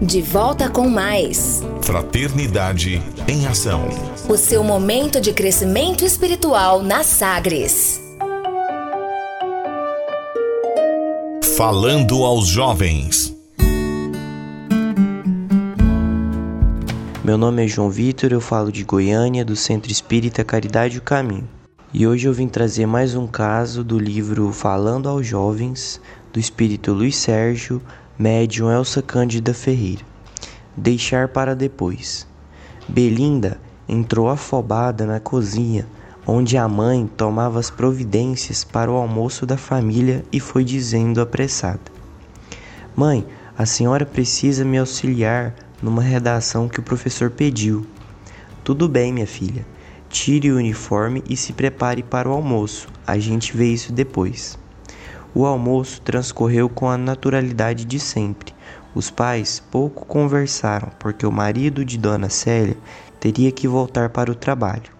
De volta com mais. Fraternidade em Ação. O seu momento de crescimento espiritual na Sagres. Falando aos jovens. Meu nome é João Vitor, eu falo de Goiânia, do Centro Espírita Caridade e o Caminho. E hoje eu vim trazer mais um caso do livro Falando aos Jovens, do espírito Luiz Sérgio, médium Elsa Cândida Ferreira. Deixar para depois. Belinda entrou afobada na cozinha, onde a mãe tomava as providências para o almoço da família e foi dizendo apressada: Mãe, a senhora precisa me auxiliar numa redação que o professor pediu. Tudo bem, minha filha. Tire o uniforme e se prepare para o almoço. A gente vê isso depois. O almoço transcorreu com a naturalidade de sempre. Os pais pouco conversaram, porque o marido de Dona Célia teria que voltar para o trabalho.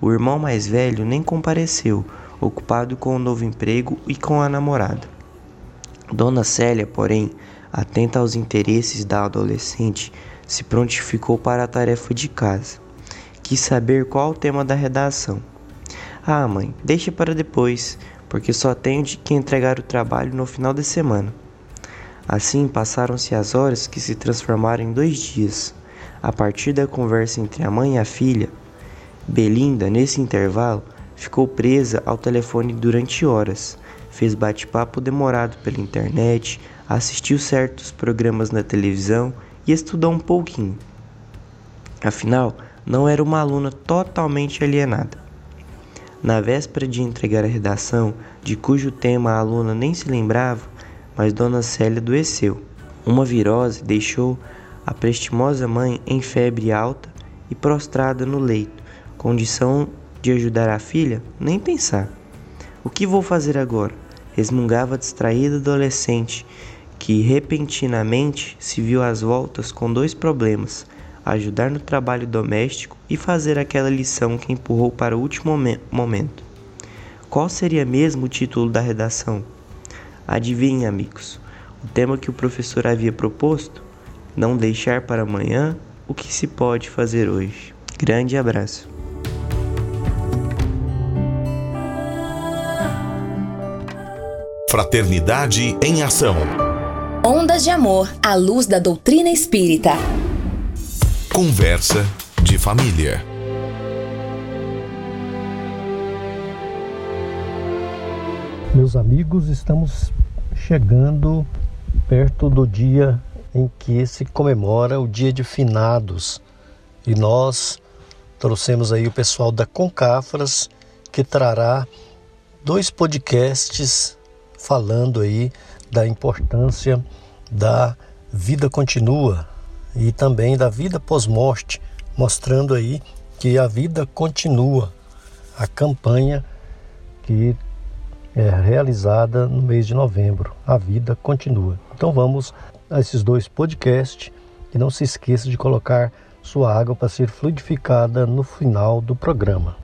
O irmão mais velho nem compareceu, ocupado com o novo emprego e com a namorada. Dona Célia, porém, atenta aos interesses da adolescente, se prontificou para a tarefa de casa. Quis saber qual o tema da redação. Ah, mãe, deixa para depois porque só tenho de que entregar o trabalho no final de semana. Assim passaram-se as horas que se transformaram em dois dias. A partir da conversa entre a mãe e a filha, Belinda, nesse intervalo, ficou presa ao telefone durante horas. Fez bate-papo demorado pela internet, assistiu certos programas na televisão e estudou um pouquinho. Afinal, não era uma aluna totalmente alienada. Na véspera de entregar a redação, de cujo tema a aluna nem se lembrava, mas Dona Célia adoeceu. Uma virose deixou a prestimosa mãe em febre alta e prostrada no leito. Condição de ajudar a filha? Nem pensar. O que vou fazer agora? Resmungava a distraída adolescente, que repentinamente se viu às voltas com dois problemas: ajudar no trabalho doméstico e fazer aquela lição que empurrou para o último momento. Qual seria mesmo o título da redação? Adivinhem, amigos, o tema que o professor havia proposto? Não deixar para amanhã o que se pode fazer hoje. Grande abraço. Fraternidade em Ação. Ondas de Amor à luz da doutrina espírita. Conversa de família. Meus amigos, estamos chegando perto do dia em que se comemora o Dia de Finados e nós trouxemos aí o pessoal da Concafras que trará dois podcasts falando aí da importância da vida continua, e também da vida pós-morte, mostrando aí que a vida continua. A campanha que é realizada no mês de novembro, a vida continua. Então vamos a esses dois podcasts e não se esqueça de colocar sua água para ser fluidificada no final do programa.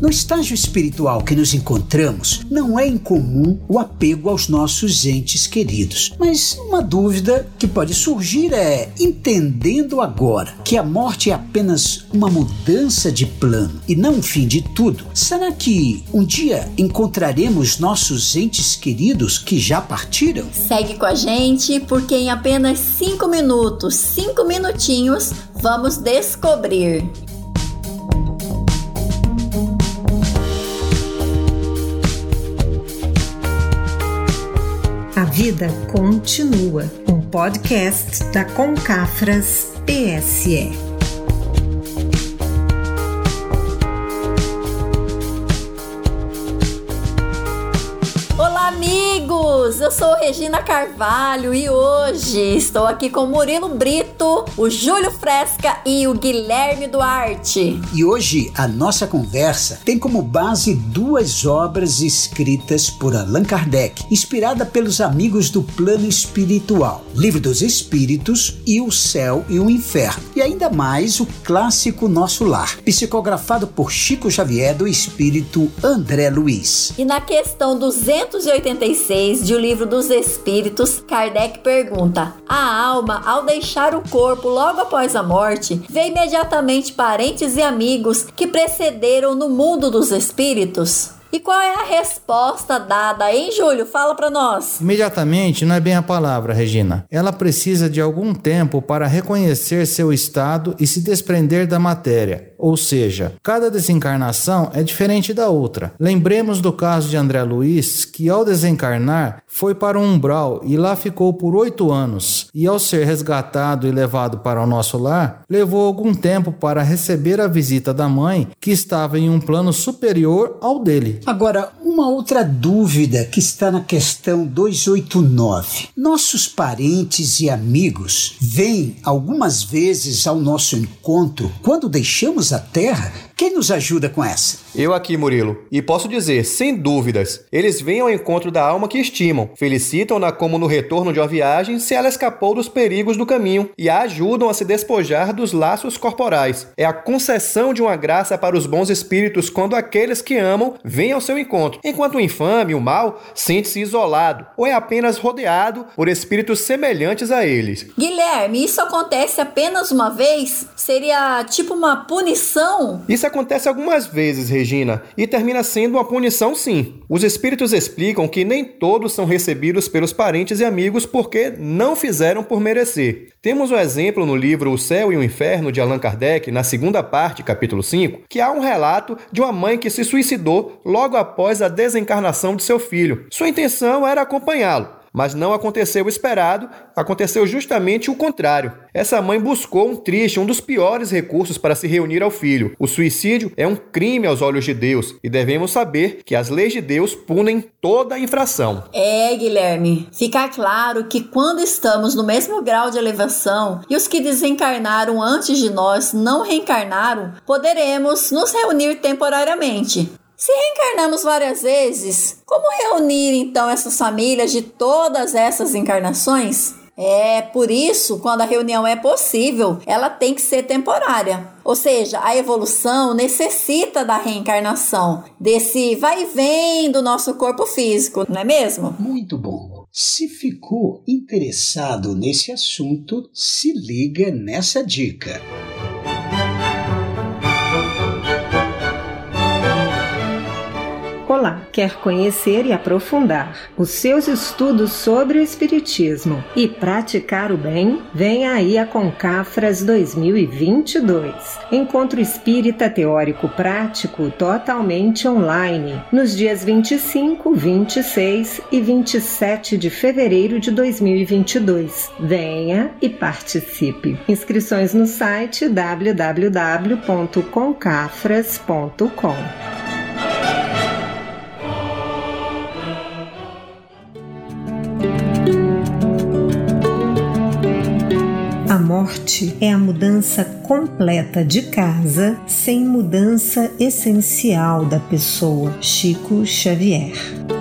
No estágio espiritual que nos encontramos, não é incomum o apego aos nossos entes queridos. Mas uma dúvida que pode surgir é: entendendo agora que a morte é apenas uma mudança de plano e não o fim de tudo, será que um dia encontraremos nossos entes queridos que já partiram? Segue com a gente, porque em apenas cinco minutos, cinco minutinhos, vamos descobrir. Vida Continua, um podcast da Concafras PSE. Olá, amigos! Eu sou Regina Carvalho e hoje estou aqui com Murilo Brito O Júlio Fresca e o Guilherme Duarte. E hoje a nossa conversa tem como base duas obras escritas por Allan Kardec, inspirada pelos amigos do plano espiritual: Livro dos Espíritos e O Céu e o Inferno. E ainda mais o clássico Nosso Lar, psicografado por Chico Xavier do Espírito André Luiz. E na questão 286 de O Livro dos Espíritos, Kardec pergunta: A alma, ao deixar o corpo logo após a morte, vê imediatamente parentes e amigos que precederam no mundo dos espíritos? E qual é a resposta dada, hein, Júlio? Fala para nós. Imediatamente não é bem a palavra, Regina. Ela precisa de algum tempo para reconhecer seu estado e se desprender da matéria. Ou seja, cada desencarnação é diferente da outra. Lembremos do caso de André Luiz, que ao desencarnar foi para um umbral e lá ficou por oito anos. E ao ser resgatado e levado para o nosso lar, levou algum tempo para receber a visita da mãe, que estava em um plano superior ao dele. Agora, uma outra dúvida que está na questão 289. Nossos parentes e amigos vêm algumas vezes ao nosso encontro quando deixamos a Terra? Quem nos ajuda com essa? Eu aqui, Murilo. E posso dizer, sem dúvidas, eles vêm ao encontro da alma que estimam, felicitam-na como no retorno de uma viagem se ela escapou dos perigos do caminho e a ajudam a se despojar dos laços corporais. É a concessão de uma graça para os bons espíritos quando aqueles que amam vêm ao seu encontro, enquanto o infame, o mal, sente-se isolado ou é apenas rodeado por espíritos semelhantes a eles. Guilherme, isso acontece apenas uma vez? Seria tipo uma punição? Isso acontece algumas vezes, Regina, e termina sendo uma punição sim. Os espíritos explicam que nem todos são recebidos pelos parentes e amigos porque não fizeram por merecer. Temos um exemplo no livro O Céu e o Inferno de Allan Kardec, na segunda parte, capítulo 5, que há um relato de uma mãe que se suicidou logo após a desencarnação de seu filho. Sua intenção era acompanhá-lo, mas não aconteceu o esperado, aconteceu justamente o contrário. Essa mãe buscou um triste, um dos piores recursos para se reunir ao filho. O suicídio é um crime aos olhos de Deus e devemos saber que as leis de Deus punem toda infração. É, Guilherme, fica claro que quando estamos no mesmo grau de elevação e os que desencarnaram antes de nós não reencarnaram, poderemos nos reunir temporariamente. Se reencarnamos várias vezes, como reunir então essas famílias de todas essas encarnações? É por isso, quando a reunião é possível, ela tem que ser temporária. Ou seja, a evolução necessita da reencarnação, desse vai e vem do nosso corpo físico, não é mesmo? Muito bom. Se ficou interessado nesse assunto, se liga nessa dica. Quer conhecer e aprofundar os seus estudos sobre o Espiritismo e praticar o bem? Venha aí a Concafras 2022. Encontro espírita teórico prático totalmente online, nos dias 25, 26 e 27 de fevereiro de 2022. Venha e participe. Inscrições no site www.concafras.com. morte é a mudança completa de casa sem mudança essencial da pessoa. Chico Xavier.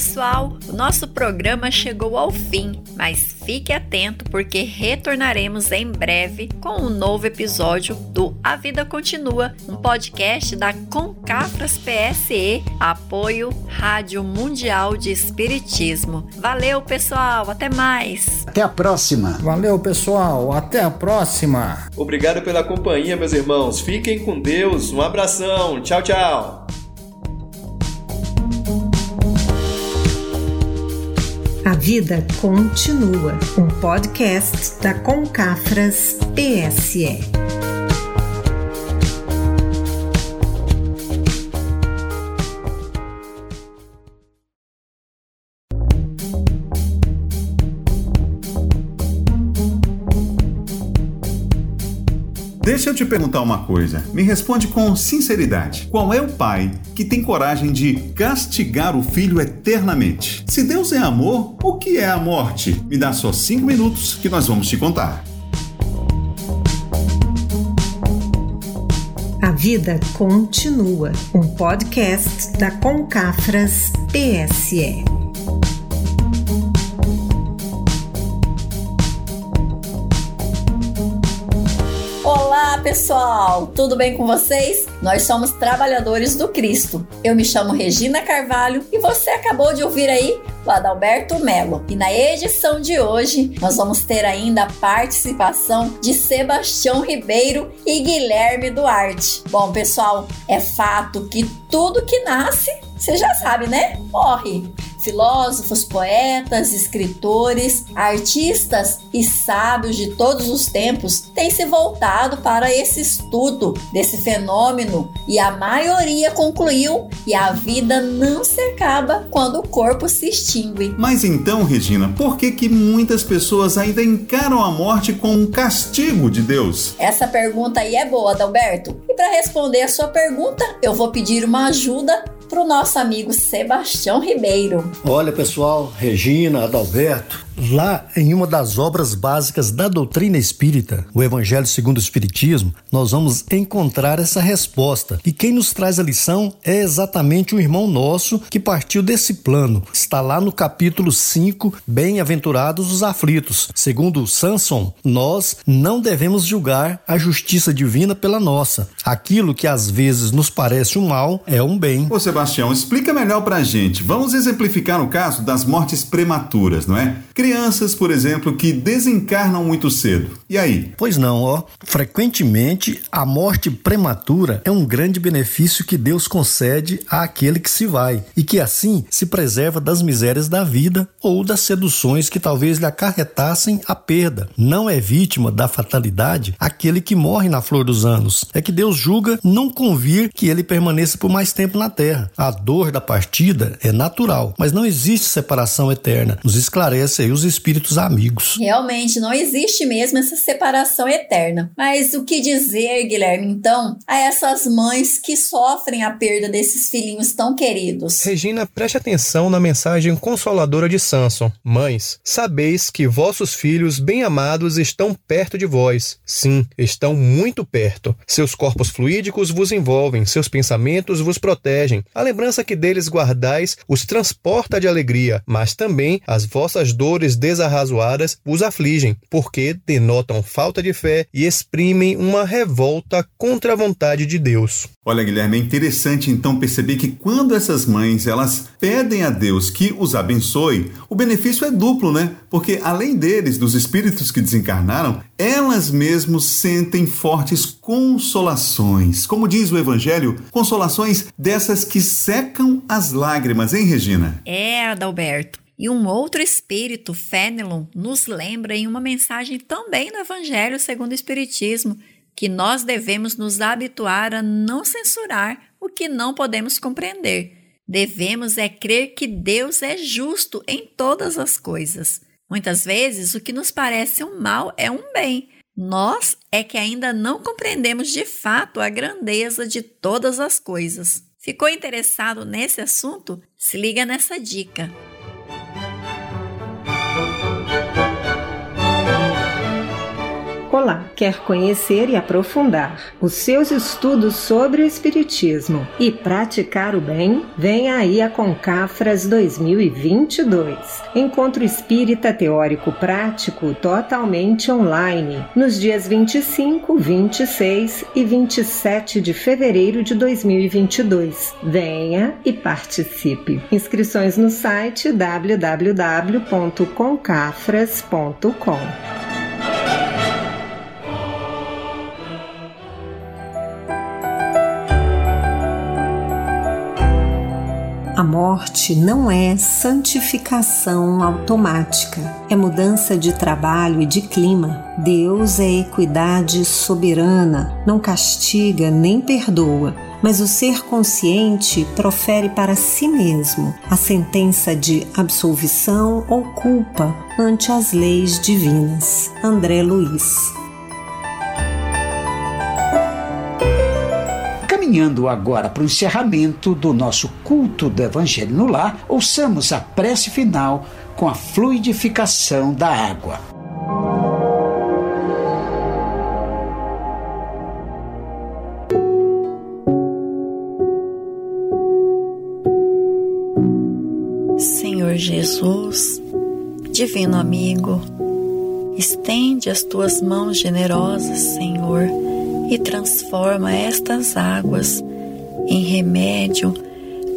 Pessoal, o nosso programa chegou ao fim, mas fique atento porque retornaremos em breve com um novo episódio do A Vida Continua, um podcast da Concafras PSE, apoio Rádio Mundial de Espiritismo. Valeu, pessoal, até mais. Até a próxima. Valeu, pessoal. Até a próxima. Obrigado pela companhia, meus irmãos. Fiquem com Deus. Um abração. Tchau, tchau. Vida Continua, um podcast da Concafras PSE. Eu te perguntar uma coisa. Me responde com sinceridade. Qual é o pai que tem coragem de castigar o filho eternamente? Se Deus é amor, o que é a morte? Me dá só cinco minutos que nós vamos te contar. A Vida Continua, um podcast da Concafras PSE. Pessoal! Tudo bem com vocês? Nós somos trabalhadores do Cristo. Eu me chamo Regina Carvalho e você acabou de ouvir aí o Adalberto Melo. E na edição de hoje, nós vamos ter ainda a participação de Sebastião Ribeiro e Guilherme Duarte. Bom, pessoal, é fato que tudo que nasce, você já sabe, né? Morre filósofos, poetas, escritores, artistas e sábios de todos os tempos têm se voltado para esse estudo desse fenômeno e a maioria concluiu que a vida não se acaba quando o corpo se extingue. Mas então, Regina, por que que muitas pessoas ainda encaram a morte como um castigo de Deus? Essa pergunta aí é boa, Adalberto. E para responder a sua pergunta, eu vou pedir uma ajuda para o nosso amigo Sebastião Ribeiro. Olha, pessoal, Regina, Adalberto, Lá, em uma das obras básicas da doutrina espírita, o Evangelho segundo o Espiritismo, nós vamos encontrar essa resposta. E quem nos traz a lição é exatamente um irmão nosso que partiu desse plano. Está lá no capítulo 5, Bem-aventurados os aflitos. Segundo Samson, nós não devemos julgar a justiça divina pela nossa. Aquilo que às vezes nos parece um mal é um bem. Ô Sebastião, explica melhor pra gente. Vamos exemplificar o caso das mortes prematuras, não é? Crianças, por exemplo, que desencarnam muito cedo. E aí? Pois não, ó. Frequentemente, a morte prematura é um grande benefício que Deus concede àquele que se vai e que assim se preserva das misérias da vida ou das seduções que talvez lhe acarretassem a perda. Não é vítima da fatalidade aquele que morre na flor dos anos. É que Deus julga não convir que ele permaneça por mais tempo na terra. A dor da partida é natural, mas não existe separação eterna. Nos esclarece aí os espíritos amigos. Realmente, não existe mesmo essa separação eterna. Mas o que dizer, Guilherme, então, a essas mães que sofrem a perda desses filhinhos tão queridos? Regina, preste atenção na mensagem consoladora de Samson. Mães, sabeis que vossos filhos bem-amados estão perto de vós. Sim, estão muito perto. Seus corpos fluídicos vos envolvem, seus pensamentos vos protegem. A lembrança que deles guardais os transporta de alegria, mas também as vossas dores desarrazoadas os afligem, porque denotam falta de fé e exprimem uma revolta contra a vontade de Deus. Olha, Guilherme, é interessante então perceber que quando essas mães elas pedem a Deus que os abençoe, o benefício é duplo, né? Porque além deles, dos espíritos que desencarnaram, elas mesmas sentem fortes consolações. Como diz o Evangelho, consolações dessas que secam as lágrimas, hein, Regina? É, Adalberto. E um outro espírito, Fénelon, nos lembra em uma mensagem também no Evangelho segundo o Espiritismo que nós devemos nos habituar a não censurar o que não podemos compreender. Devemos é crer que Deus é justo em todas as coisas. Muitas vezes o que nos parece um mal é um bem. Nós é que ainda não compreendemos de fato a grandeza de todas as coisas. Ficou interessado nesse assunto? Se liga nessa dica. Olá, quer conhecer e aprofundar os seus estudos sobre o Espiritismo e praticar o bem? Venha aí a Concafras 2022. Encontro espírita teórico prático totalmente online, nos dias 25, 26 e 27 de fevereiro de 2022. Venha e participe. Inscrições no site www.concafras.com. A morte não é santificação automática, é mudança de trabalho e de clima. Deus é equidade soberana, não castiga nem perdoa, mas o ser consciente profere para si mesmo a sentença de absolvição ou culpa ante as leis divinas. André Luiz Caminhando agora para o encerramento do nosso culto do Evangelho no Lar, ouçamos a prece final com a fluidificação da água. Senhor Jesus, Divino amigo, estende as tuas mãos generosas, Senhor, e transforma estas águas em remédio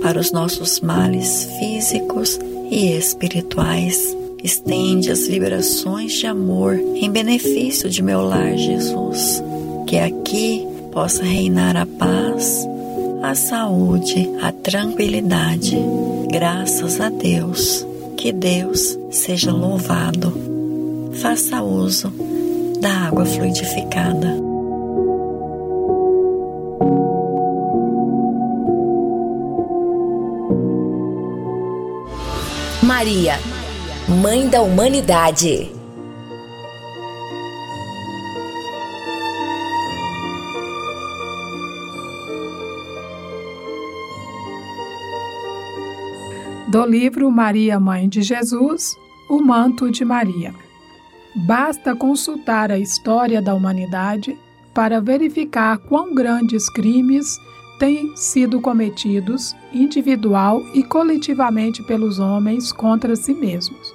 para os nossos males físicos e espirituais. Estende as vibrações de amor em benefício de meu lar, Jesus. Que aqui possa reinar a paz, a saúde, a tranquilidade. Graças a Deus. Que Deus seja louvado. Faça uso da água fluidificada. Maria, Mãe da Humanidade. Do livro Maria, Mãe de Jesus, O Manto de Maria. Basta consultar a história da humanidade para verificar quão grandes crimes têm sido cometidos individual e coletivamente pelos homens contra si mesmos.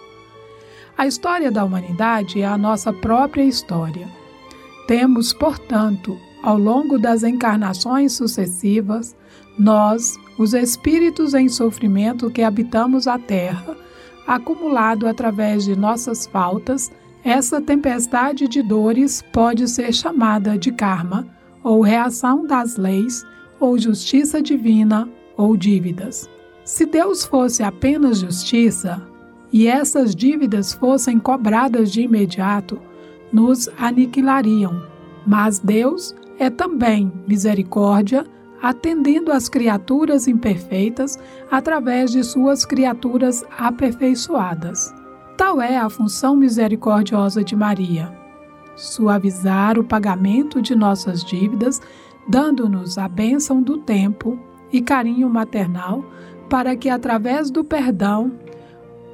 A história da humanidade é a nossa própria história. Temos, portanto, ao longo das encarnações sucessivas, nós, os espíritos em sofrimento que habitamos a Terra, acumulado através de nossas faltas, essa tempestade de dores pode ser chamada de karma, ou reação das leis ou justiça divina ou dívidas. Se Deus fosse apenas justiça e essas dívidas fossem cobradas de imediato, nos aniquilariam. Mas Deus é também misericórdia, atendendo às criaturas imperfeitas através de suas criaturas aperfeiçoadas. Tal é a função misericordiosa de Maria: suavizar o pagamento de nossas dívidas dando-nos a bênção do tempo e carinho maternal, para que, através do perdão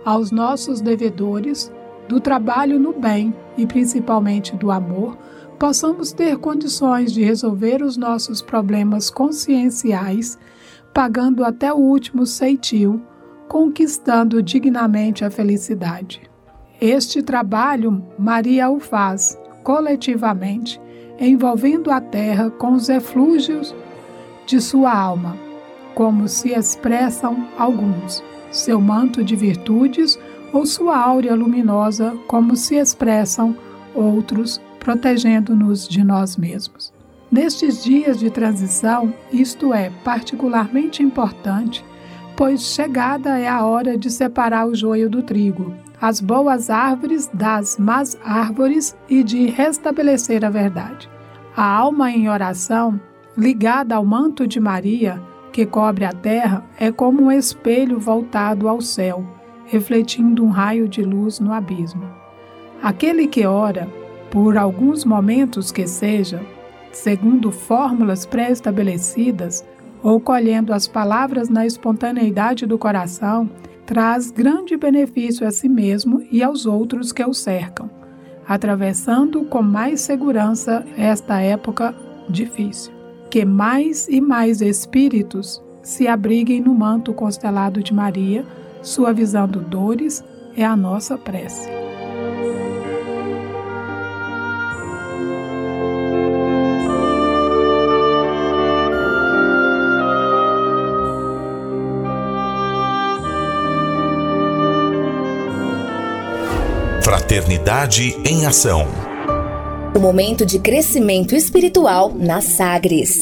aos nossos devedores, do trabalho no bem e principalmente do amor, possamos ter condições de resolver os nossos problemas conscienciais, pagando até o último ceitil, conquistando dignamente a felicidade. Este trabalho Maria o faz coletivamente envolvendo a terra com os eflúgios de sua alma, como se expressam alguns, seu manto de virtudes ou sua áurea luminosa, como se expressam outros, protegendo-nos de nós mesmos. Nestes dias de transição, isto é particularmente importante, pois chegada é a hora de separar o joio do trigo, as boas árvores das más árvores e de restabelecer a verdade. A alma em oração, ligada ao manto de Maria, que cobre a terra, é como um espelho voltado ao céu, refletindo um raio de luz no abismo. Aquele que ora, por alguns momentos que seja, segundo fórmulas pré-estabelecidas, ou colhendo as palavras na espontaneidade do coração, traz grande benefício a si mesmo e aos outros que o cercam, atravessando com mais segurança esta época difícil. Que mais e mais espíritos se abriguem no manto constelado de Maria, suavizando dores, é a nossa prece. Fraternidade em Ação. O momento de crescimento espiritual na Sagres.